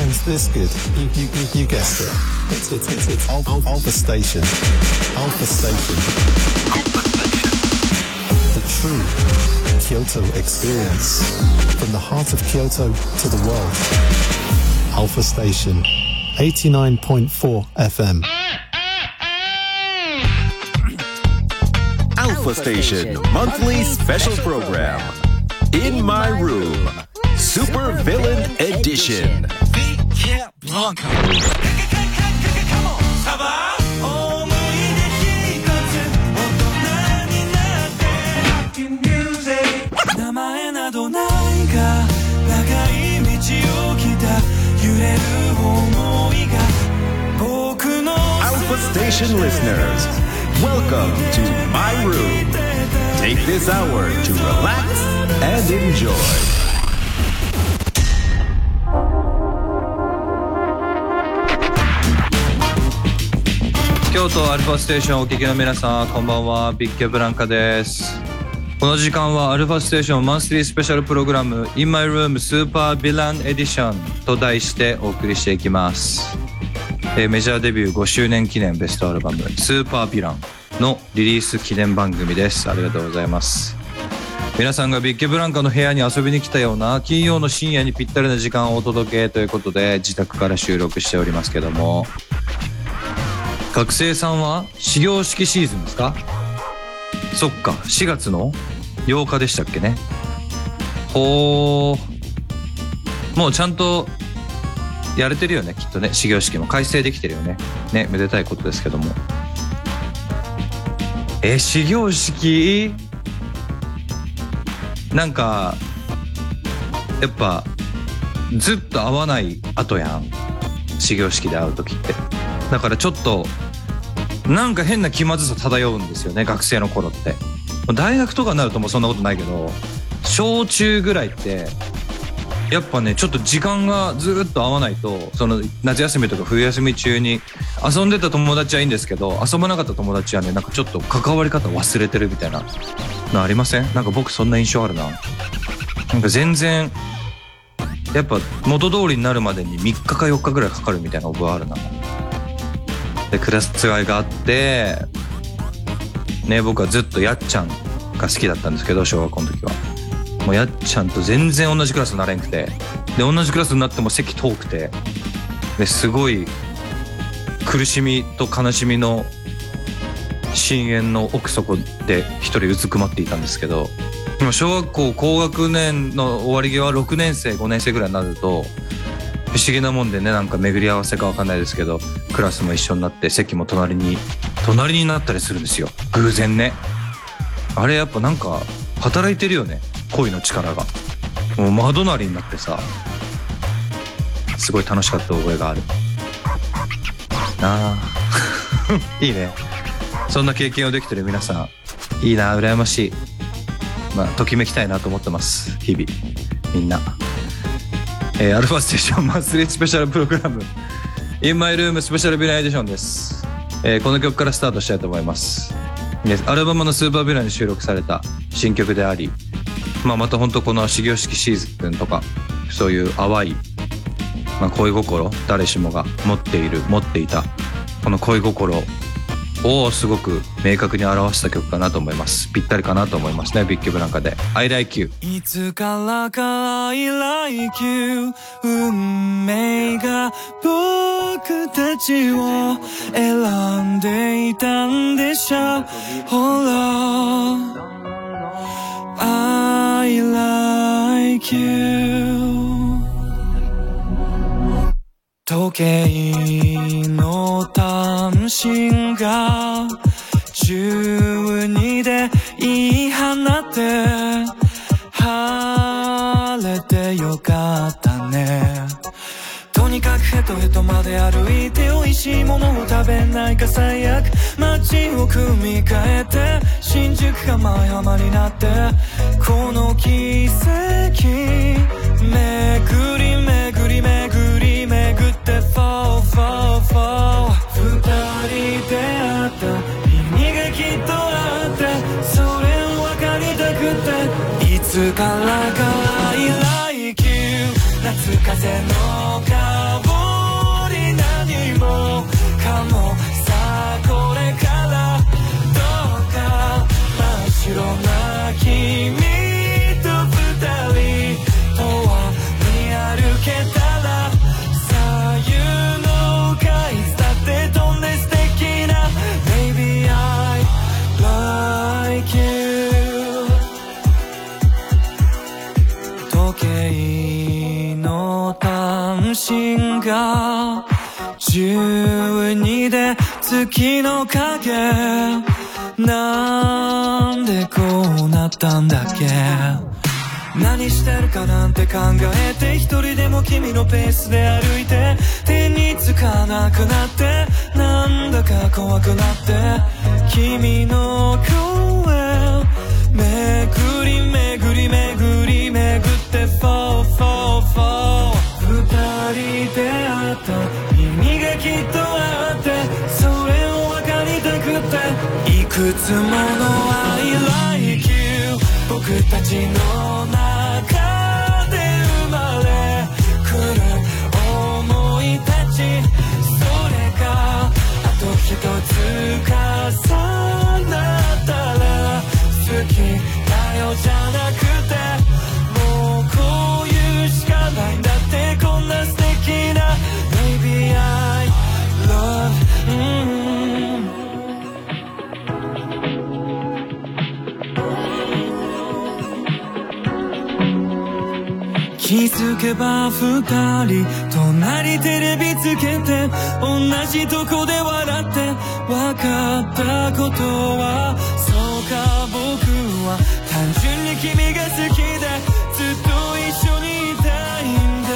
sounds this good. You, you, you, you guessed it. It's, it's, it's, it's Alpha, Alpha Station. Alpha Station. The true Kyoto experience. From the heart of Kyoto to the world. Alpha Station. 89.4 FM. Alpha Station monthly special program. In My Room. Super Villain Edition.「名前などないが長い道を来た揺れる想いが僕の Alpha Station listeners, welcome to My Room. Take this hour to relax and enjoy. 京都アルファステーションお聞きの皆さんこんばんは。ビッケブランカです。この時間はアルファステーションマンスリースペシャルプログラム In My Room Super Villain Edition と題してお送りしていきます、えーメジャーデビュー5周年記念ベストアルバムスーパーヴィランのリリース記念番組です。ありがとうございます。皆さんがビッケブランカの部屋に遊びに来たような金曜の深夜にぴったりな時間をお届けということで自宅から収録しておりますけども学生さんは始業式シーズンですか？そっか4月の8日でしたっけね。ほー。もうちゃんとやれてるよねきっとね。始業式も。改正できてるよね。ねめでたいことですけども。え始業式？なんかやっぱずっと会わない後やん。始業式で会う時って。だからちょっとなんか変な気まずさ漂うんですよね学生の頃って。大学とかになるともうそんなことないけど小中ぐらいってやっぱねちょっと時間がずっと合わないとその夏休みとか冬休み中に遊んでた友達はいいんですけど遊ばなかった友達はねなんかちょっと関わり方忘れてるみたいなのありません？なんか僕そんな印象あるな。なんか全然やっぱ元通りになるまでに3日か4日ぐらいかかるみたいな覚えあるな。でクラス違いがあってね僕はずっとやっちゃんが好きだったんですけど小学校の時は。もうやっちゃんと全然同じクラスになれんくて。で同じクラスになっても席遠くて。ですごい苦しみと悲しみの深淵の奥底で一人うずくまっていたんですけど。今小学校高学年の終わり際6年生5年生ぐらいになると不思議なもんでねなんか巡り合わせかわかんないですけどクラスも一緒になって席も隣に隣になったりするんですよ。偶然ね。あれやっぱなんか働いてるよね。恋の力が。もう真隣になってさ。すごい楽しかった覚えがある。なあ。いいね。そんな経験をできてる皆さん。いいな羨ましい。まあときめきたいなと思ってます。日々。みんな。えーアルファステーションマンスリースペシャルプログラム。In My Room スペシャルビランエディションです、えーこの曲からスタートしたいと思います。アルバムのスーパービランに収録された新曲であり、まあ、また本当この始業式シーズンとかそういう淡い、まあ、恋心誰しもが持っている持っていたこの恋心をすごく明確に表した曲かなと思います。ぴったりかなと思いますねビッケブランカで「I like you いつからか I like you 運命が僕たちを選んでいたんでしょう。ほら。I like you 時計の単身が12で言い放って晴れてよかったね。とにかくヘトヘトまで歩いて美味しいものを食べないか最悪街を組み替えて新宿が舞浜になってこの奇跡巡り巡り巡りって Fall Fall Fall 二人出会った。意味がきっとあって。それを分かりたくて。いつからか I like you 夏風の香り。何もかもさあこれからどうか。真っ白な単身が12で月の影なんでこうなったんだっけ何してるかなんて考えて一人でも君のペースで歩いて手につかなくなってなんだか怖くなって君の声巡り巡り巡り巡って Fall Fall Fall 二人で会った意味がきっとあってそれを分かりた。くていくつもの I like you 僕たちの中で生まれ来る思いたちそれがあと一つ重なったら好きだよじゃなくて。気づけば二人隣テレビつけて同じとこで笑って分かったことはそうか僕は単純に君が好きでずっと一緒にいたいんだ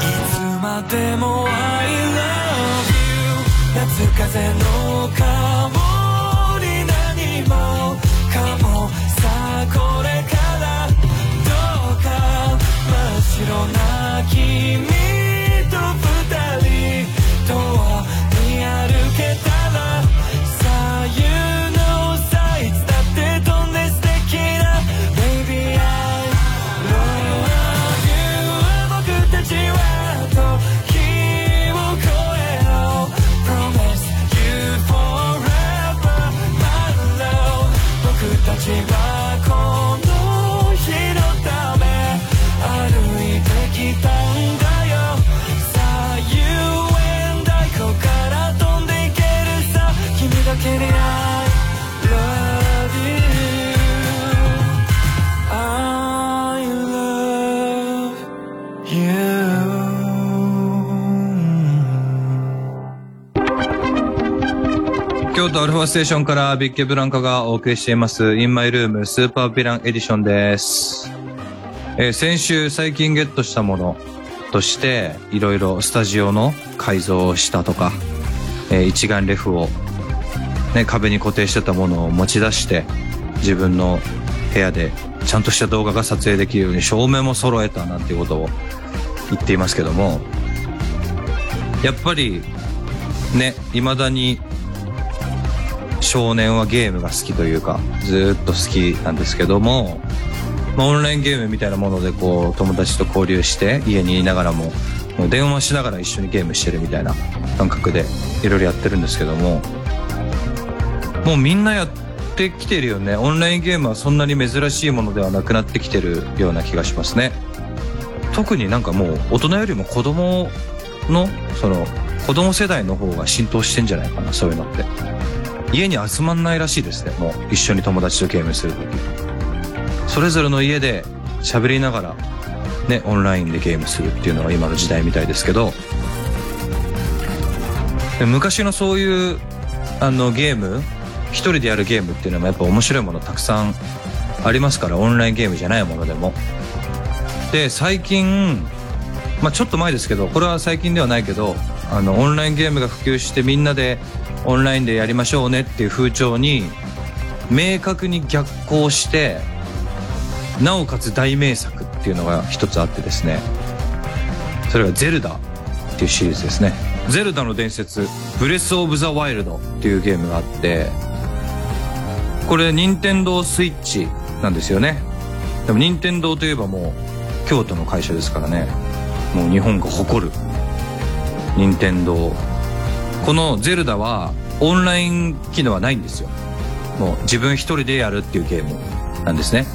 いつまでも I love you 夏風のステーションからビッケブランカがお送りしています、インマイルームスーパーヴィランエディションです。えー先週最近ゲットしたものとして、いろいろスタジオの改造をしたとか、えー一眼レフを、ね、壁に固定してたものを持ち出して、自分の部屋でちゃんとした動画が撮影できるように照明も揃えたなんていうことを言っていますけども、やっぱり、ね、未だに少年はゲームが好きというか、ずっと好きなんですけども、まあ、オンラインゲームみたいなものでこう、友達と交流して、家にいながらも、もう電話しながら一緒にゲームしてるみたいな感覚で、いろいろやってるんですけども、もうみんなやってきてるよね。オンラインゲームはそんなに珍しいものではなくなってきてるような気がしますね。特になんかもう、大人よりも子供の、その、子供世代の方が浸透してんじゃないかな、そういうのって。家に集まんないらしいですね。もう一緒に友達とゲームするときそれぞれの家で喋りながらねオンラインでゲームするっていうのが今の時代みたいですけど。昔のそういうあのゲーム一人でやるゲームっていうのもやっぱ面白いものたくさんありますからオンラインゲームじゃないものでも。で最近まあちょっと前ですけどこれは最近ではないけどあのオンラインゲームが普及してみんなでオンラインでやりましょうねっていう風潮に明確に逆行してなおかつ大名作っていうのが一つあってですね。それが「ゼルダ」っていうシリーズですね「ゼルダの伝説ブレス・オブ・ザ・ワイルド」っていうゲームがあってこれ任天堂スイッチなんですよね。でも任天堂といえばもう京都の会社ですからね。もう日本が誇る。任天堂この「ゼルダ」はオンライン機能はないんですよ。もう自分一人でやるっていうゲームなんですね。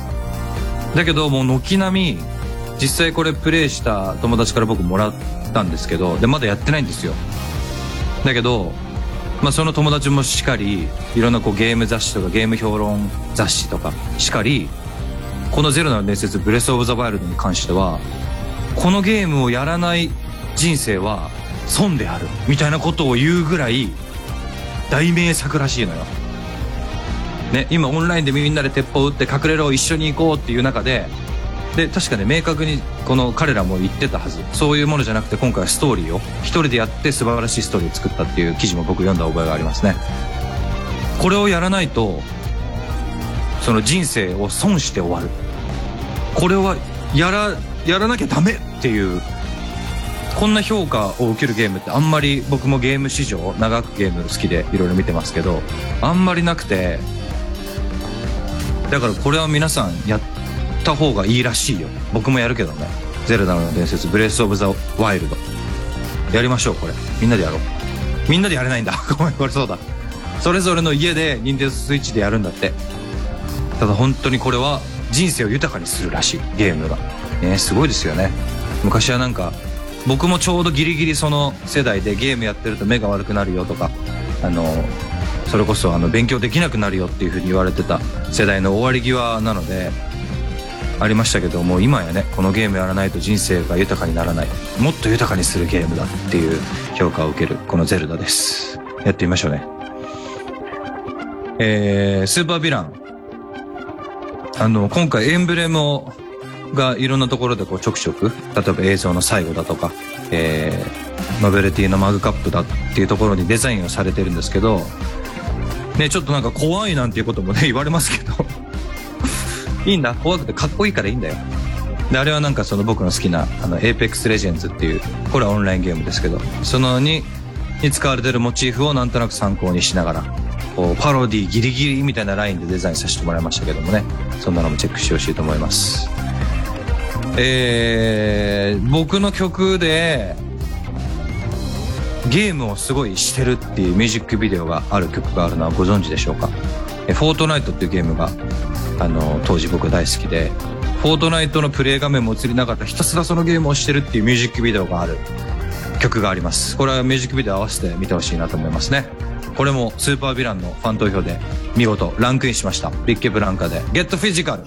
だけどもう軒並み実際これプレイした友達から僕もらったんですけどでまだやってないんですよ。だけどまあ、その友達もしかりいろんなこうゲーム雑誌とかゲーム評論雑誌とかしかりこの「ゼロの伝説ブレス・オブ・ザ・ワイルド」に関してはこのゲームをやらない人生は損であるみたいなことを言うぐらい大名作らしいのよ。ね、今オンラインでみんなで鉄砲撃って隠れろ一緒に行こうっていう中でで確かね明確にこの彼らも言ってたはず。そういうものじゃなくて今回はストーリーを一人でやって素晴らしいストーリーを作ったっていう記事も僕読んだ覚えがありますね。これをやらないとその人生を損して終わる。これはやらやらなきゃダメっていうこんな評価を受けるゲームってあんまり僕もゲーム史上長くゲーム好きでいろいろ見てますけどあんまりなくてだからこれは皆さんやった方がいいらしいよ。僕もやるけどね「ゼルダの伝説ブレイス・オブ・ザ・ワイルド」やりましょうこれ。みんなでやろう。みんなでやれないんだ。ごめんこれそうだ。それぞれの家で任天堂スイッチでやるんだって。ただ本当にこれは人生を豊かにするらしいゲームが。ねすごいですよね。昔はなんか僕もちょうどギリギリその世代でゲームやってると目が悪くなるよとかあのそれこそあの勉強できなくなるよっていうふうに言われてた世代の終わり際なのでありましたけども今やねこのゲームやらないと人生が豊かにならない。もっと豊かにするゲームだっていう評価を受けるこの「ゼルダ」です。やってみましょうね。えー、スーパーヴィラン。あの今回エンブレムをがいろんなところでこうちょくちょく例えば映像の最後だとか、えー、ノベルティのマグカップだっていうところにデザインをされてるんですけどねちょっとなんか怖いなんていうこともね言われますけど。いいんだ。怖くてかっこいいからいいんだよ。であれはなんかその僕の好きなあの Apex Legends っていうこれはオンラインゲームですけどそのにに使われてるモチーフをなんとなく参考にしながらこうパロディギリギリみたいなラインでデザインさせてもらいましたけどもね。そんなのもチェックしてほしいと思います。えー、僕の曲でゲームをすごいしてるっていうミュージックビデオがある曲があるのはご存知でしょうか？フォートナイトっていうゲームがあの当時僕大好きでフォートナイトのプレイ画面も映りなかったひたすらそのゲームをしてるっていうミュージックビデオがある曲があります。これはミュージックビデオ合わせて見てほしいなと思いますね。これもスーパーヴィランのファン投票で見事ランクインしました。ビッケブランカで「ゲットフィジカル」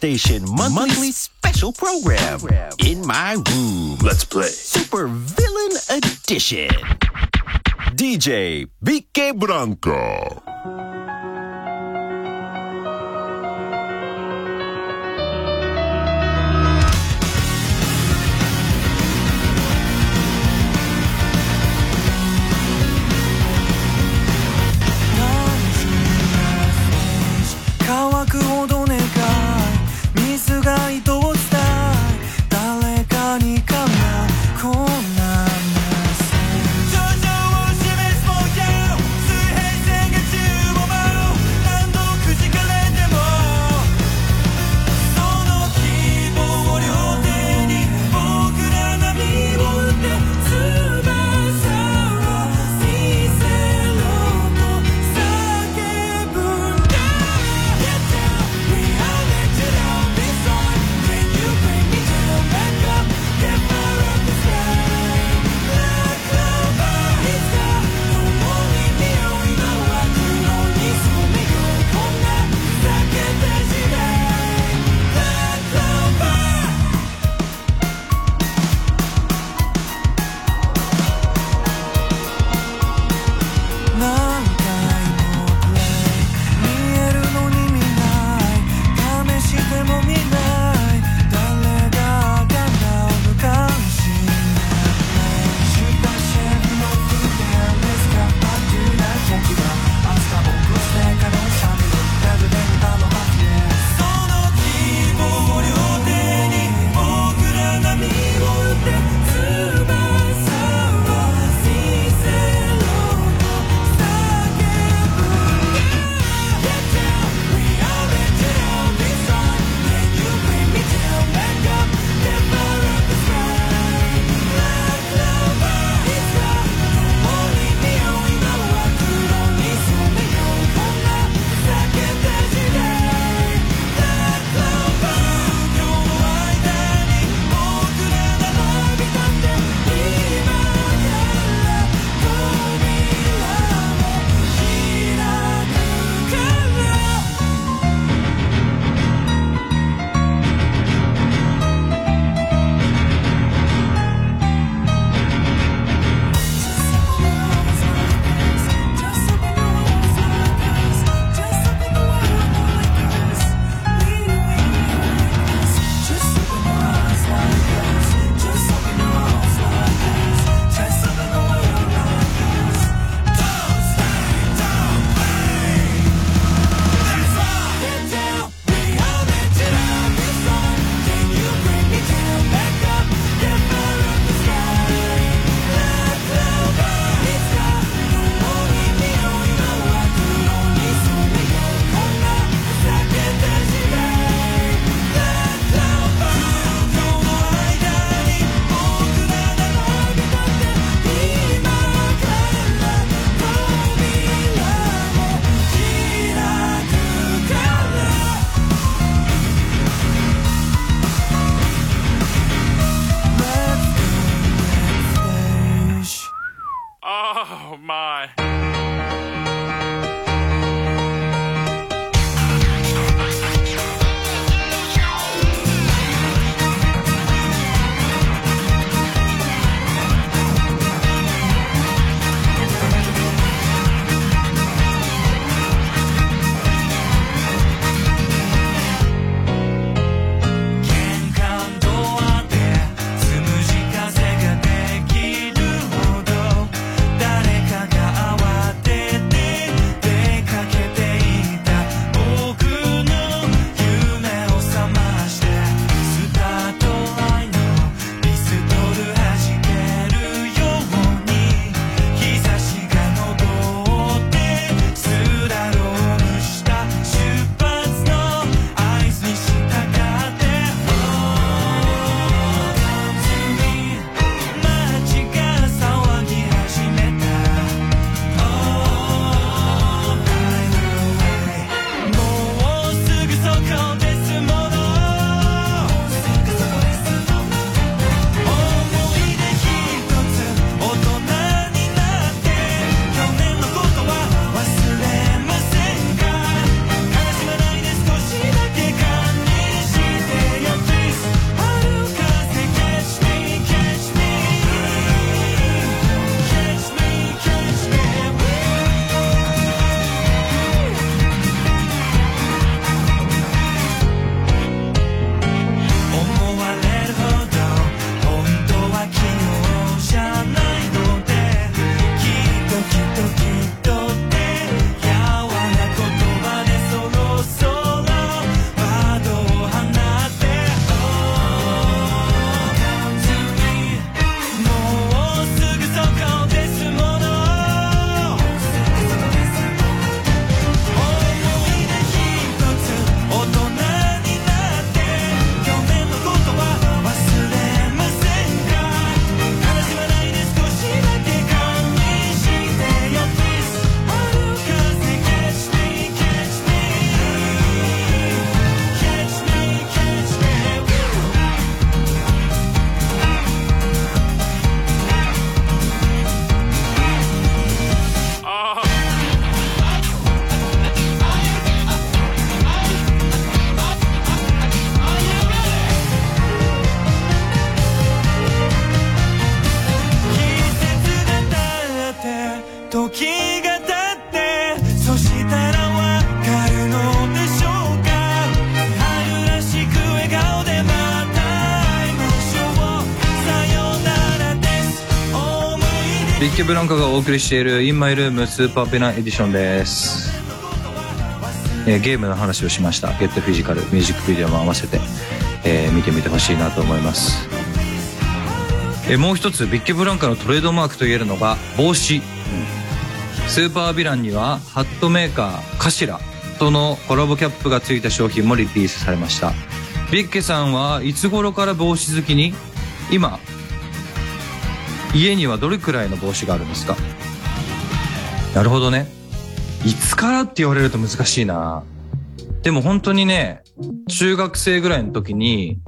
Station monthly, monthly special program, program in my room. Let's play Super Villain Edition. DJ BK Branco. ケブランカがお送りしている In My Room スーパーペナエディションです、えーゲームの話をしました「ゲットフィジカル」ミュージックビデオも合わせて、えー見てみてほしいなと思います、えーもう一つビッケブランカのトレードマークといえるのが帽子、スーパーヴィランにはハットメーカーカシラとのコラボキャップがついた商品もリリースされました。ビッケさんはいつ頃から帽子好きに？今家にはどれくらいの帽子があるんですか？なるほどね。いつからって言われると難しいな。でも本当にね中学生ぐらいの時に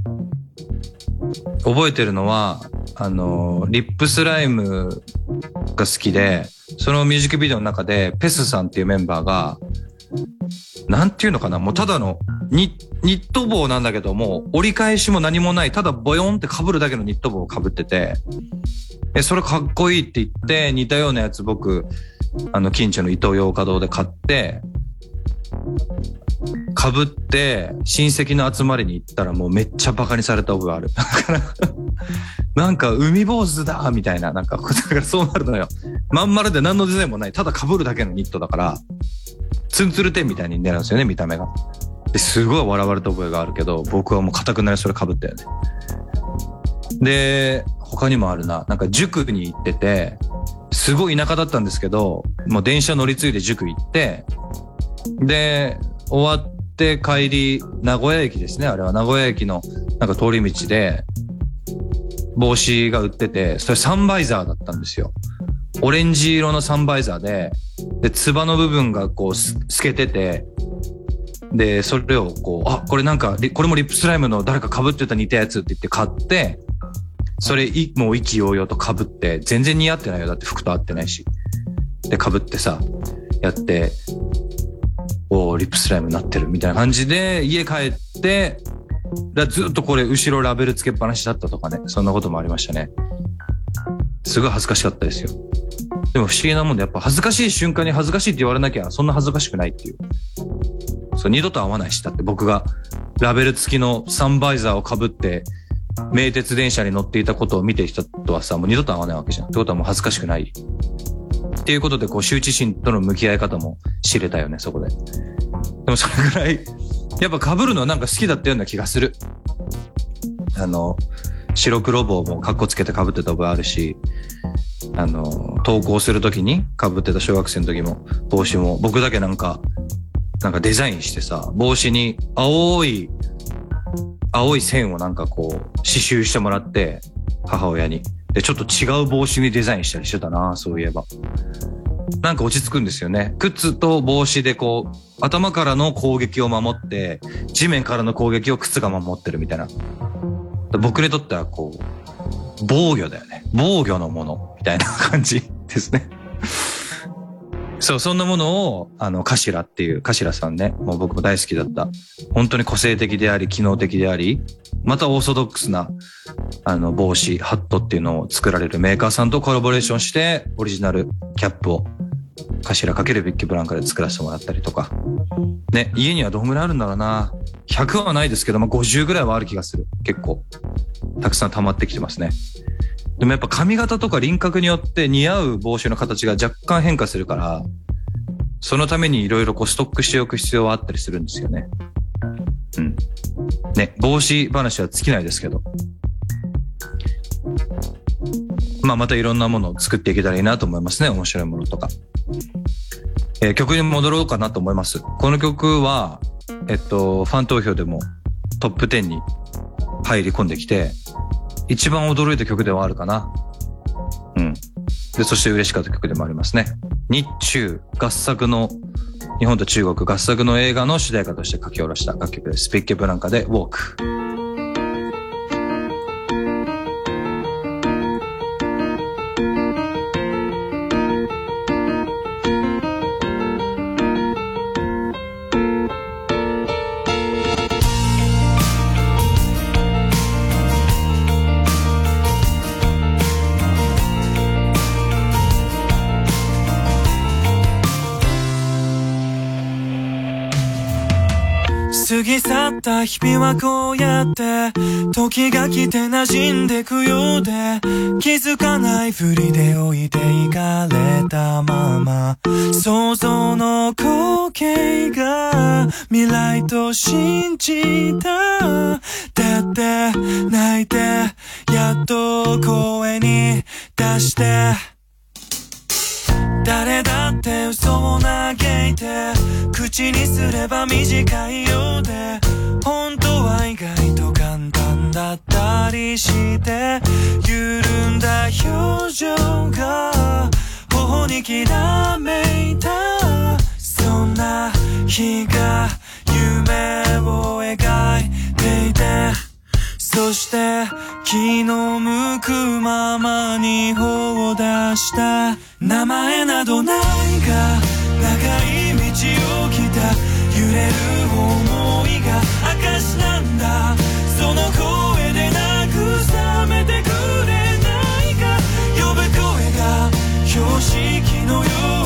覚えてるのはあのリップスライムが好きでそのミュージックビデオの中でペスさんっていうメンバーがなんていうのかなもうただのニット帽なんだけども折り返しも何もないただボヨンって被るだけのニット帽を被っててえ、それかっこいいって言って、似たようなやつ僕、あの、近所の伊東洋華堂で買って、被って、親戚の集まりに行ったらもうめっちゃバカにされた覚えある。だから、なんか海坊主だみたいな、なんか、だからそうなるのよ。まん丸で何のデザインもない。ただ被るだけのニットだから、ツンツルテンみたいになるんですよね、見た目が。で、すごい笑われた覚えがあるけど、僕はもう固くなりそれ被ったよね。で、他にもあるな。なんか塾に行ってて、すごい田舎だったんですけど、もう電車乗り継いで塾行って、で、終わって帰り、名古屋駅ですね。あれは名古屋駅のなんか通り道で、帽子が売ってて、それサンバイザーだったんですよ。オレンジ色のサンバイザーで、で、つばの部分がこう透けてて、で、それをこう、あ、これなんか、これもリップスライムの誰か被ってた似たやつって言って買って、それい、もう意気揚々と被って、全然似合ってないよ。だって服と合ってないし。で、被ってさ、やって、おーリップスライムになってるみたいな感じで、家帰って、だずっとこれ後ろラベルつけっぱなしだったとかね。そんなこともありましたね。すごい恥ずかしかったですよ。でも不思議なもんで、やっぱ恥ずかしい瞬間に恥ずかしいって言われなきゃ、そんな恥ずかしくないっていう。そう、二度と会わないし、だって僕がラベル付きのサンバイザーを被って、名鉄電車に乗っていたことを見ている人とはさ、もう二度と会わないわけじゃん。ってことはもう恥ずかしくない。っていうことで、こう、羞恥心との向き合い方も知れたよね、そこで。でもそれぐらい、やっぱ被るのはなんか好きだったような気がする。あの、白黒帽もカッコつけて被ってた覚えあるし、あの、登校するときに被ってた小学生の時も、帽子も、僕だけなんか、なんかデザインしてさ、帽子に青い、青い線をなんかこう、刺繍してもらって、母親に。で、ちょっと違う帽子にデザインしたりしてたな、そういえば。なんか落ち着くんですよね。靴と帽子でこう、頭からの攻撃を守って、地面からの攻撃を靴が守ってるみたいな。僕にとってはこう、防御だよね。防御のもの、みたいな感じですね。そう、そんなものを、あの、カシラっていう、カシラさんね、もう僕も大好きだった。本当に個性的であり、機能的であり、またオーソドックスな、あの、帽子、ハットっていうのを作られるメーカーさんとコラボレーションして、オリジナルキャップを、カシラかけるビッキブランカで作らせてもらったりとか。ね、家にはどんぐらいあるんだろうな。100はないですけど、まあ、50ぐらいはある気がする。結構。たくさん溜まってきてますね。でもやっぱ髪型とか輪郭によって似合う帽子の形が若干変化するから、そのためにいろいろこうストックしておく必要はあったりするんですよね。うん。ね、帽子話は尽きないですけど。まあまたいろんなものを作っていけたらいいなと思いますね。面白いものとか。えー曲に戻ろうかなと思います。この曲は、えっと、ファン投票でもトップ10に入り込んできて、一番驚いた曲ではあるかな。うん。で、そして嬉しかった曲でもありますね。日中合作の、日本と中国合作の映画の主題歌として書き下ろした楽曲です。ピッケブランカで Walk。た日々はこうやって時が来て馴染んでくようで気づかないふりで置いていかれたまま。想像の光景が未来と信じた。だって泣いてやっと声に出して誰だって嘘を嘆いて口にすれば短いようで本当は意外と簡単だったりして緩んだ表情が頬にきらめいた。そんな日が夢を描いていてそして気の向くままに頬を出した。名前などないが長いちを来た揺れる想いが証なんだ。その声で慰めてくれないか。呼ぶ声が標識のよう。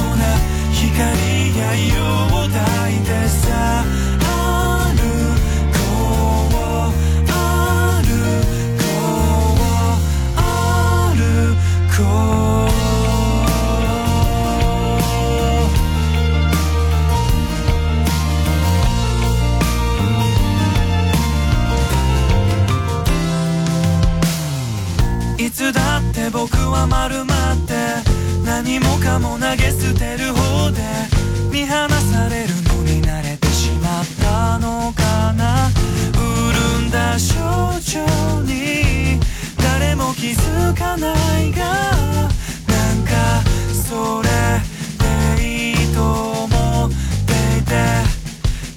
は丸まって何もかも投げ捨てる方で見放されるのに慣れてしまったのかな。潤んだ象徴に誰も気づかないがなんかそれでいいと思っていて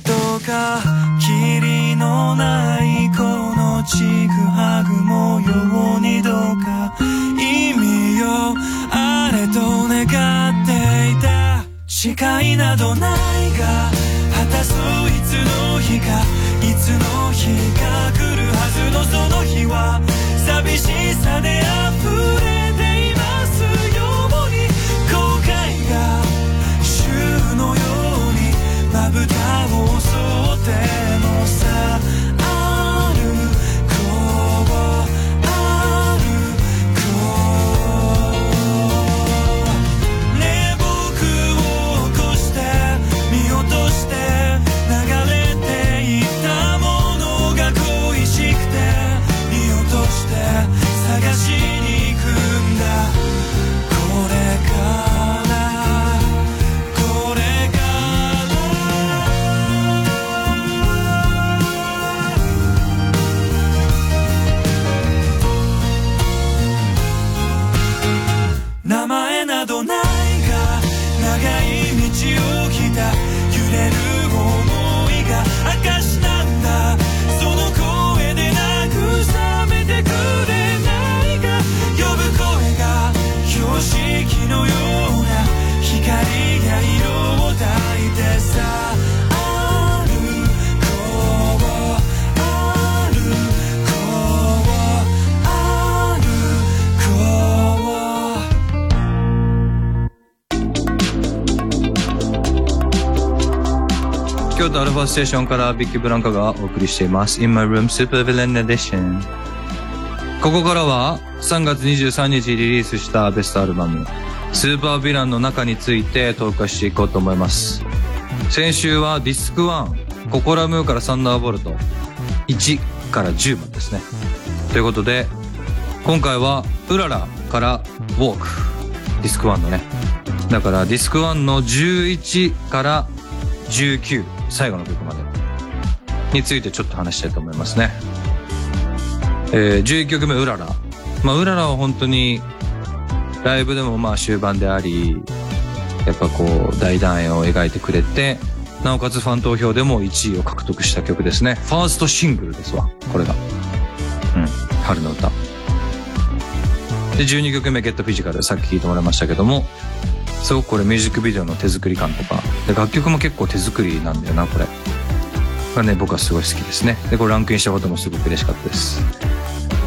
どうか霧のないこのちぐはぐ模様にどうか意味をあれと願っていた。誓いなどないが果たすいつの日かいつの日か来るはずのその日。京都アルファステーションからビッキーブランカがお送りしています。In My Room Super Villain Edition。ここからは3月23日リリースしたベストアルバム、スーパーヴィランの中について投下していこうと思います。先週はディスク1、ココラムーからサンダーボルト、1から10までですね。ということで、今回はウララからウォーク、ディスク1のね。だからディスク1の11から19最後の曲までについてちょっと話したいと思いますね。えー、11曲目、うらら。まあ、うららは本当に、ライブでもまあ終盤であり、やっぱこう、大団円を描いてくれて、なおかつファン投票でも1位を獲得した曲ですね。ファーストシングルですわ、これが。うん、春の歌。で、12曲目、ゲットフィジカル、さっき聴いてもらいましたけども、すごくこれミュージックビデオの手作り感とか、で楽曲も結構手作りなんだよな、これ。これね、僕はすごい好きですね。で、これランクインしたこともすごく嬉しかったです。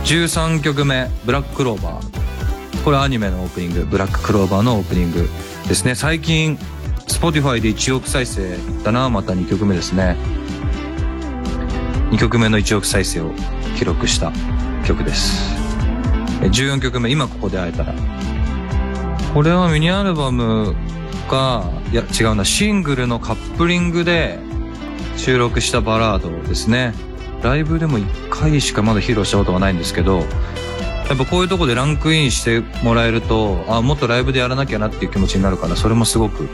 13曲目、ブラッククローバー。これアニメのオープニング、ブラッククローバーのオープニングですね。最近、Spotify で1億再生だな、また2曲目ですね。2曲目の1億再生を記録した曲です。14曲目、今ここで会えたら。これはミニアルバムが、いや違うな、シングルのカップリングで収録したバラードですね。ライブでも1回しかまだ披露したことがないんですけど、やっぱこういうとこでランクインしてもらえると、あ、もっとライブでやらなきゃなっていう気持ちになるから、それもすごく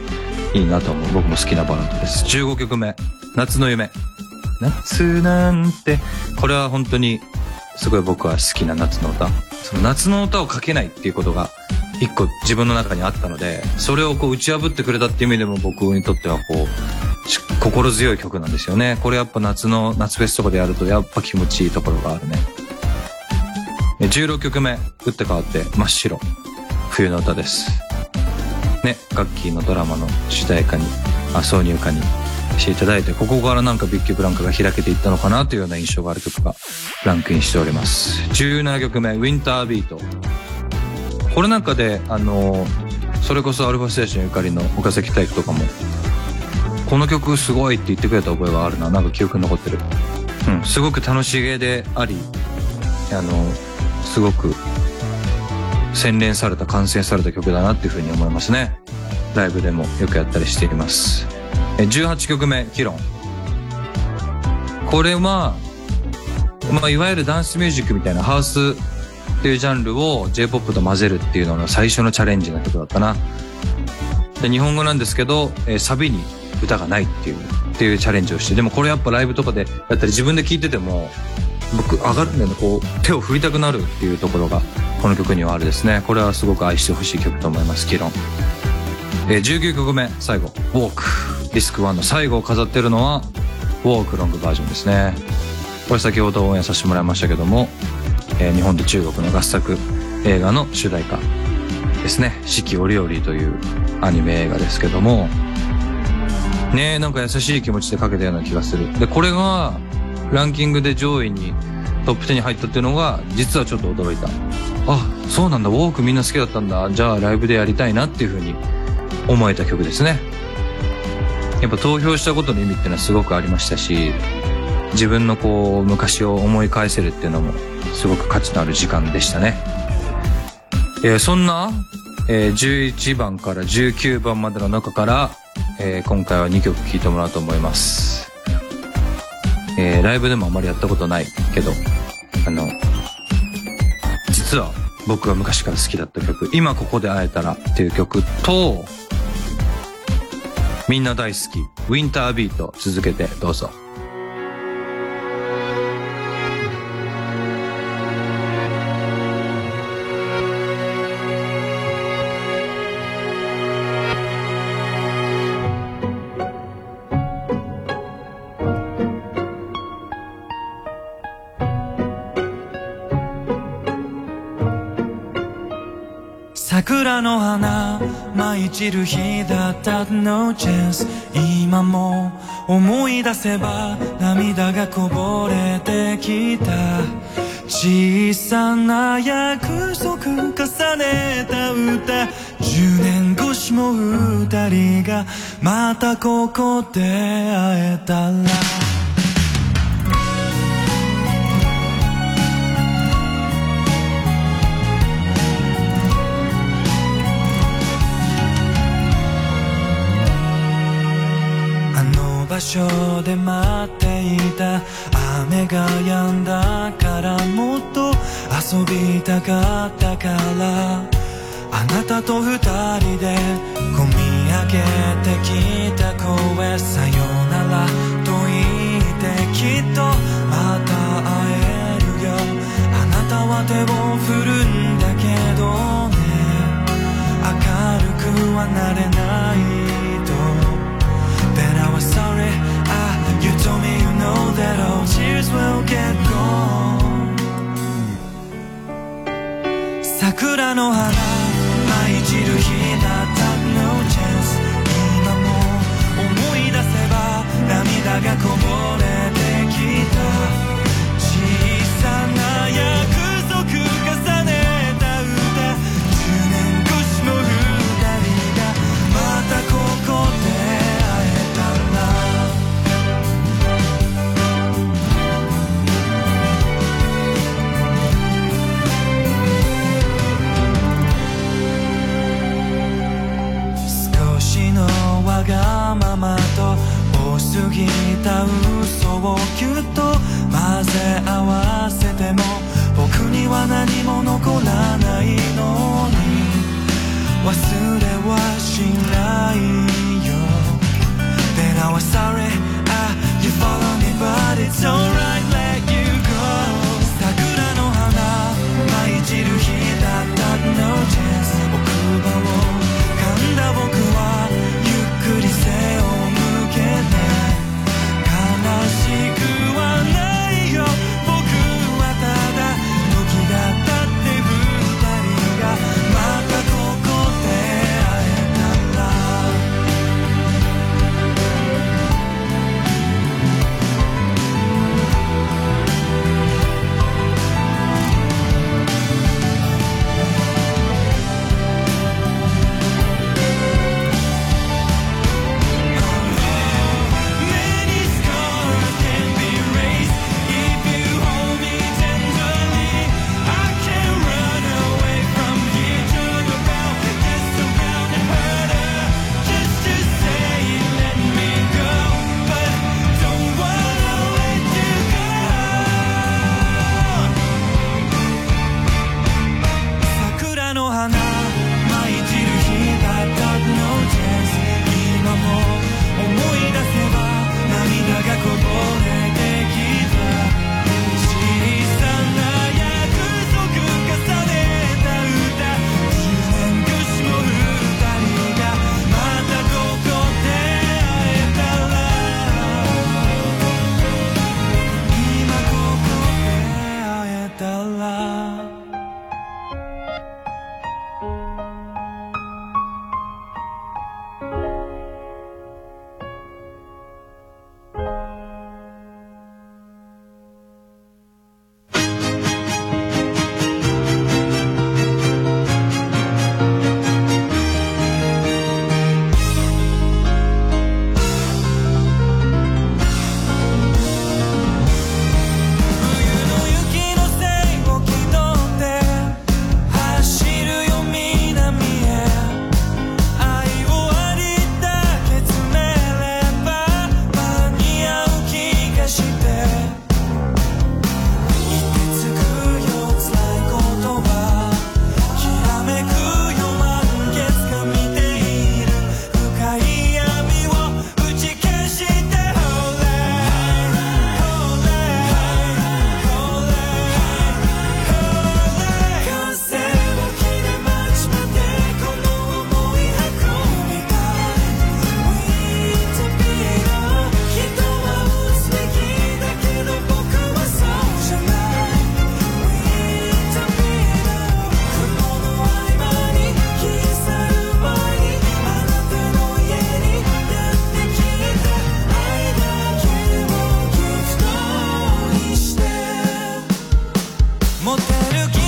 いいなと思う。僕も好きなバラードです。15曲目、夏の夢。夏なんて、これは本当にすごい僕は好きな夏の歌。その夏の歌を書けないっていうことが一個自分の中にあったので、それをこう打ち破ってくれたっていう意味でも僕にとってはこう、心強い曲なんですよね。これやっぱ夏の、夏フェスとかでやるとやっぱ気持ちいいところがあるね。16曲目、打って変わって真っ白。冬の歌です。ね、ガッキーのドラマの主題歌に、あ、挿入歌にしていただいて、ここからなんかビッグブランクが開けていったのかなというような印象がある曲がランクインしております。17曲目、ウィンタービート。これなんかで、あの、それこそアルファステーションゆかりの岡崎体育とかも、この曲すごいって言ってくれた覚えがあるな。なんか記憶に残ってる。うん、すごく楽しげであり、あの、すごく洗練された、完成された曲だなっていうふうに思いますね。ライブでもよくやったりしています。え18曲目、キロン。これは、まあ、いわゆるダンスミュージックみたいなハウスっていうジャンルを J-POP と混ぜるっていうのの最初のチャレンジの曲だったな。で、日本語なんですけど、えーサビに歌がないっていう、っていうチャレンジをして、でもこれやっぱライブとかでやったり自分で聴いてても、僕上がるんだよね、こう、手を振りたくなるっていうところが、この曲にはあるですね。これはすごく愛してほしい曲と思います、キロン。えー19曲目、最後、ウォーク。ディスク1の最後を飾ってるのは、ウォークロングバージョンですね。これ先ほど応援させてもらいましたけども、えー日本と中国の合作映画の主題歌ですね。四季折々というアニメ映画ですけども、ねえ、なんか優しい気持ちでかけたような気がする。で、これが、ランキングで上位にトップ10に入ったっていうのが、実はちょっと驚いた。あ、そうなんだ、ウォークみんな好きだったんだ。じゃあライブでやりたいなっていうふうに思えた曲ですね。やっぱ投票したことの意味っていうのはすごくありましたし、自分のこう、昔を思い返せるっていうのも、すごく価値のある時間でしたね。えーそんな、えー11番から19番までの中から、えー今回は2曲聴いてもらおうと思います。えーライブでもあまりやったことないけど、あの、実は僕が昔から好きだった曲、今ここで会えたらっていう曲と、みんな大好き、ウィンタービート続けてどうぞ。舞い散る日だった No chance 今も思い出せば涙がこぼれてきた。小さな約束重ねた歌。10年越しも二人がまたここで会えたら。場所で待っていた。雨が止んだからもっと遊びたかったから。あなたと二人で込み上げてきた声さよならと言ってきっとまた会えるよ。あなたは手を振るんだけどね。明るくはなれない。Sorry. Ah, you told me you know that all tears will get gone. 桜の花舞い散る日だった No chance 今も思い出せば涙がこぼれ持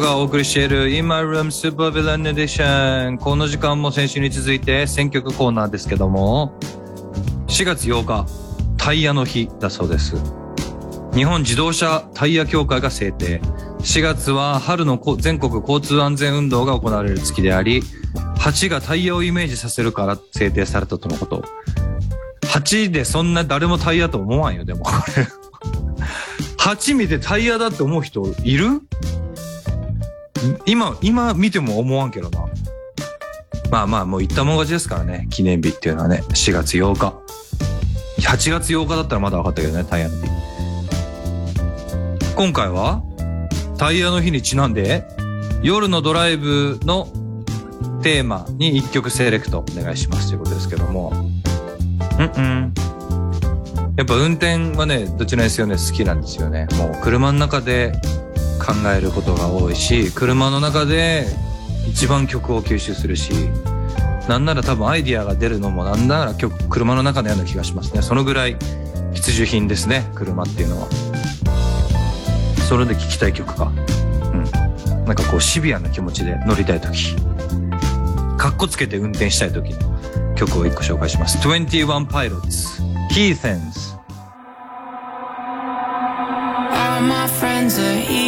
がお送りしている In My Room Super Villain Edition この時間も先週に続いて選曲コーナーですけども。4月8日タイヤの日だそうです。日本自動車タイヤ協会が制定。4月は春の全国交通安全運動が行われる月であり8がタイヤをイメージさせるから制定されたとのこと。8でそんな誰もタイヤと思わんよでもこれ。8見てタイヤだって思う人いる？今、今見ても思わんけどな。まあまあ、もう言ったもん勝ちですからね。記念日っていうのはね、4月8日。8月8日だったらまだ分かったけどね、タイヤの日。今回は、タイヤの日にちなんで、夜のドライブのテーマに1曲セレクトお願いしますということですけども。うんうん。やっぱ運転はね、どちらにせよね、好きなんですよね。もう車の中で考えることが多いし、車の中で一番曲を吸収するし、なんなら多分アイディアが出るのもなんなら曲、車の中のような気がしますね。そのぐらい必需品ですね、車っていうのは。それで聴きたい曲か。うん。なんかこうシビアな気持ちで乗りたい時。かっこつけて運転したい時の曲を一個紹介します。21 Pilots。Heathens。All my friends are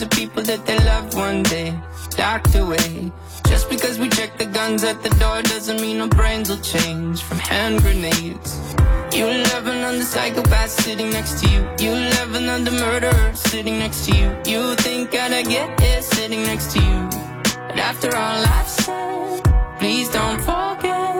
Rooms of people that they loved one day docked away. Just because we check the guns at the door doesn't mean our brains will change from hand grenades. You love another psychopath sitting next to you. You love another murderer sitting next to you. You think I'd get here sitting next to you. But after all I've said, please don't forget.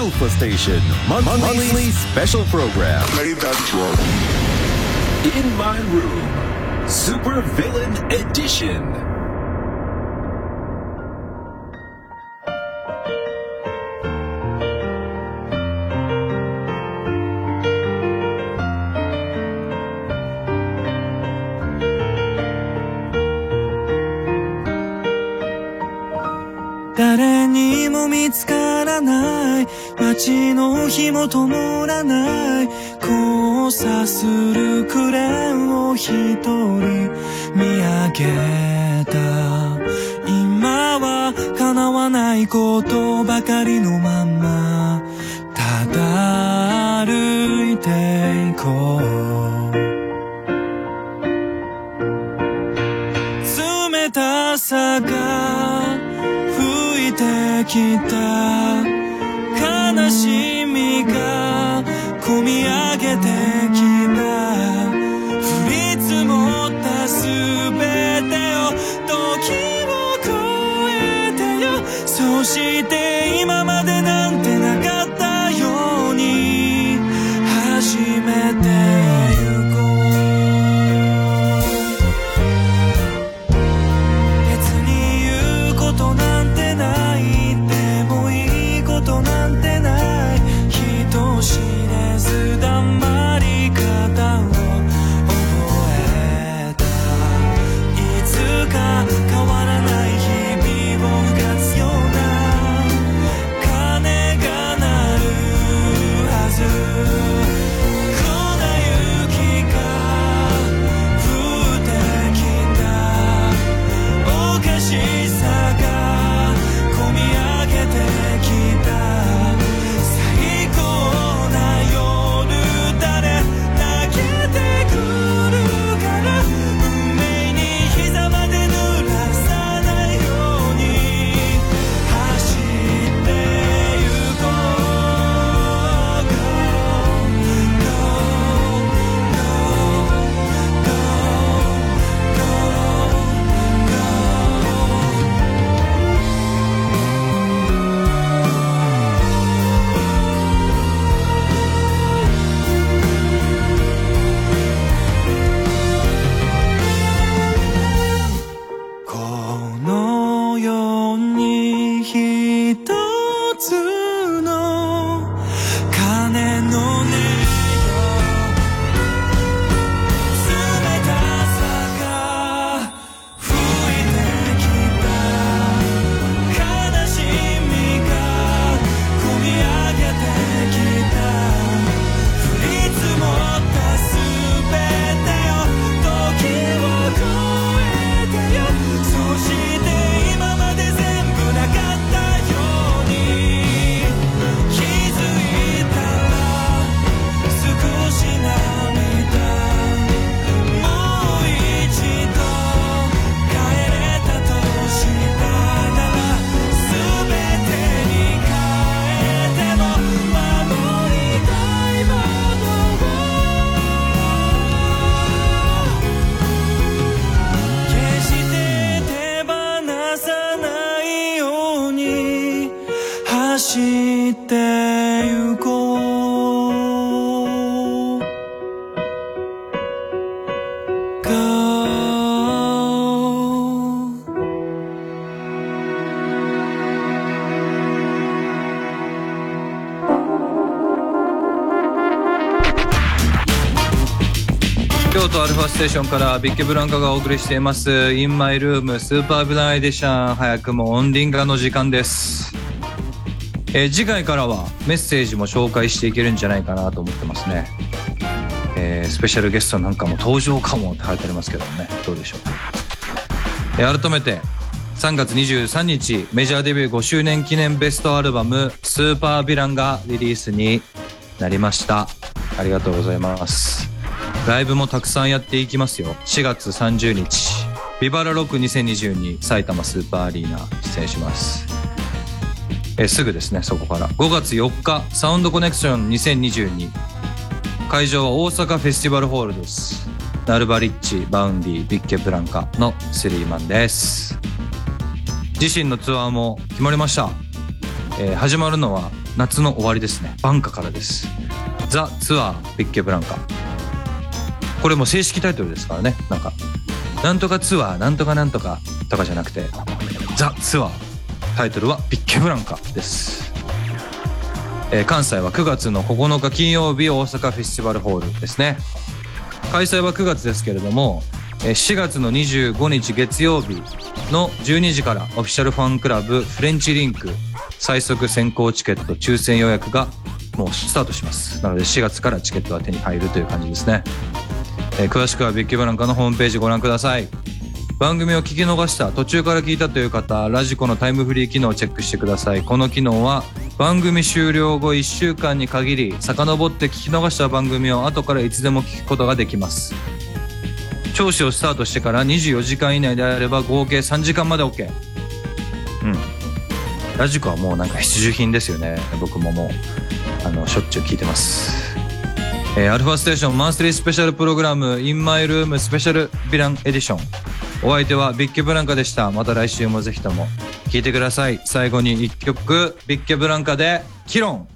Alpha Station mon- monthly special program. In my room, Super Villain Edition.「街の日も灯らない。交差するクレーンを一人見上げた。今は叶わないことばかりのまま。ただ歩いていこう。冷たさが吹いてきた。テーションからビッケブランカがお送りしています「インマイルームスーパーブランエディション」早くもオンリンガの時間です、えー次回からはメッセージも紹介していけるんじゃないかなと思ってますね、えースペシャルゲストなんかも登場かもって書いてありますけどもね。どうでしょう、えー改めて3月23日メジャーデビュー5周年記念ベストアルバム「スーパーヴィラン」がリリースになりました。ありがとうございます。ライブもたくさんやっていきますよ。4月30日。ビバラロック2022埼玉スーパーアリーナ出演します。えすぐですねそこから。5月4日サウンドコネクション2022会場は大阪フェスティバルホールです。ナルバリッチバウンディビッケブランカのスリーマンです。自身のツアーも決まりました、えー始まるのは夏の終わりですね。バンカからです。ザ・ツアービッケブランカ。これも正式タイトルですからね。なんかなんとかツアーなんとかなんとかとかじゃなくてザ・ツアー。タイトルはビッケブランカです、えー関西は9月の9日金曜日大阪フェスティバルホールですね。開催は9月ですけれども4月の25日月曜日の12時からオフィシャルファンクラブフレンチリンク最速先行チケット抽選予約がもうスタートします。なので4月からチケットは手に入るという感じですね、えー詳しくはビッキーブランカのホームページご覧ください。番組を聞き逃した途中から聞いたという方ラジコのタイムフリー機能をチェックしてください。この機能は番組終了後1週間に限り遡って聞き逃した番組を後からいつでも聞くことができます。聴取をスタートしてから24時間以内であれば合計3時間まで OK うん。ラジコはもうなんか必需品ですよね。僕ももうあのしょっちゅう聞いてます。えーアルファステーションマンスリースペシャルプログラム In My Room スペシャルヴィランエディションお相手はビッケブランカでした。また来週もぜひとも。聞いてください。最後に1曲ビッケブランカで「キロン」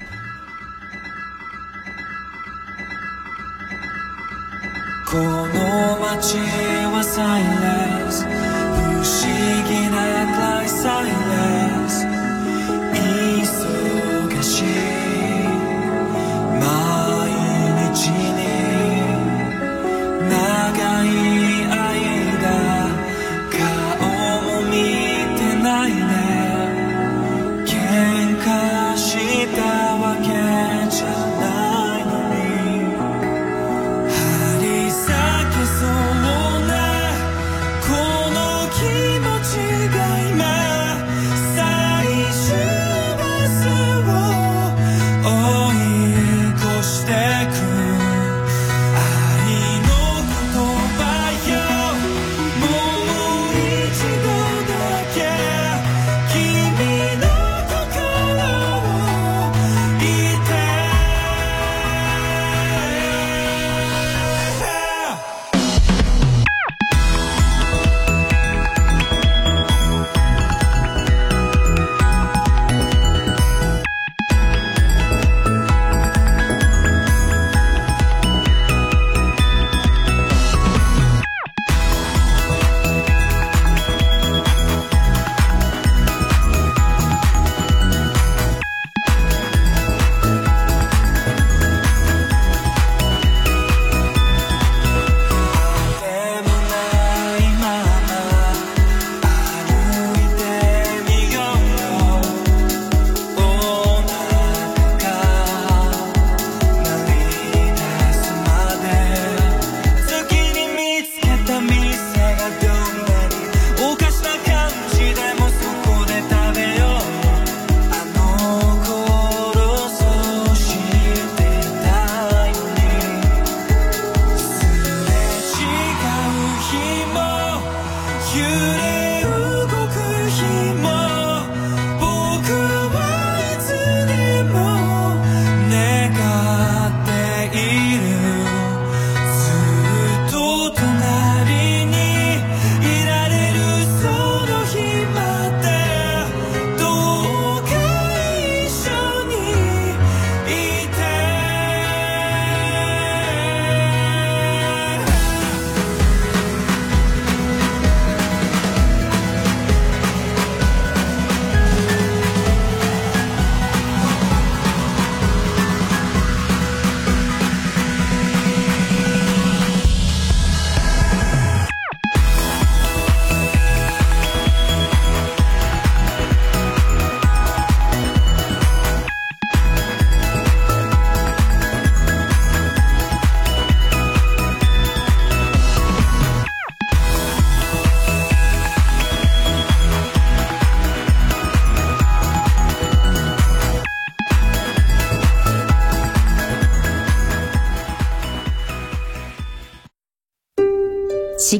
この街はサイレンス。不思議なくらいサイレンス。長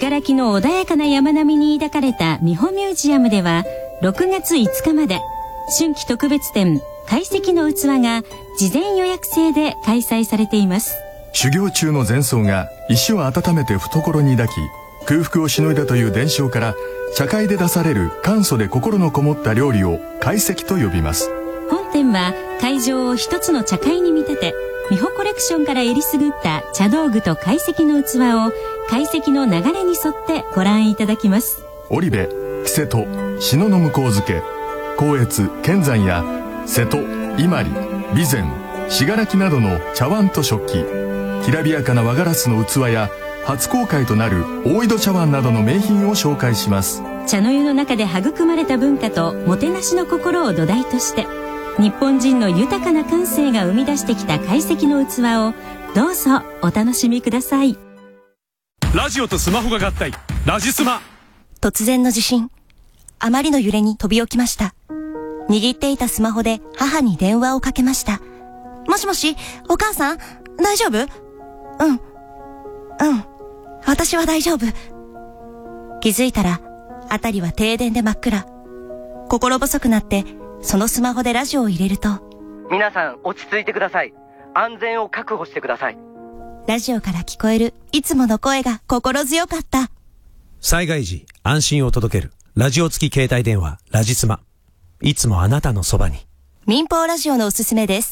信楽の穏やかな山並みに抱かれた美穂ミュージアムでは6月5日まで春季特別展解析の器が事前予約制で開催されています。修行中の前奏が石を温めて懐に抱き空腹をしのいだという伝承から茶会で出される簡素で心のこもった料理を解析と呼びます。本店は会場を一つの茶会に見立て美穂コレクションからえりすぐった茶道具と解析の器を解析の流れに沿ってご覧いただきます。織部木瀬戸篠の向こう漬け光悦剣山や瀬戸伊万里備前信楽などの茶碗と食器きらびやかな和ガラスの器や初公開となる大井戸茶碗などの名品を紹介します茶の湯の中で育まれた文化ともてなしの心を土台として日本人の豊かな感性が生み出してきた懐石の器をどうぞお楽しみくださいラジオとスマホが合体。ラジスマ。突然の地震。あまりの揺れに飛び起きました。握っていたスマホで母に電話をかけました。もしもしお母さん？大丈夫？うん。うん。私は大丈夫。気づいたら辺りは停電で真っ暗。心細くなってそのスマホでラジオを入れると。皆さん落ち着いてください。安全を確保してくださいラジオから聞こえるいつもの声が心強かった。災害時安心を届けるラジオ付き携帯電話ラジスマ。いつもあなたのそばに。民放ラジオのおすすめです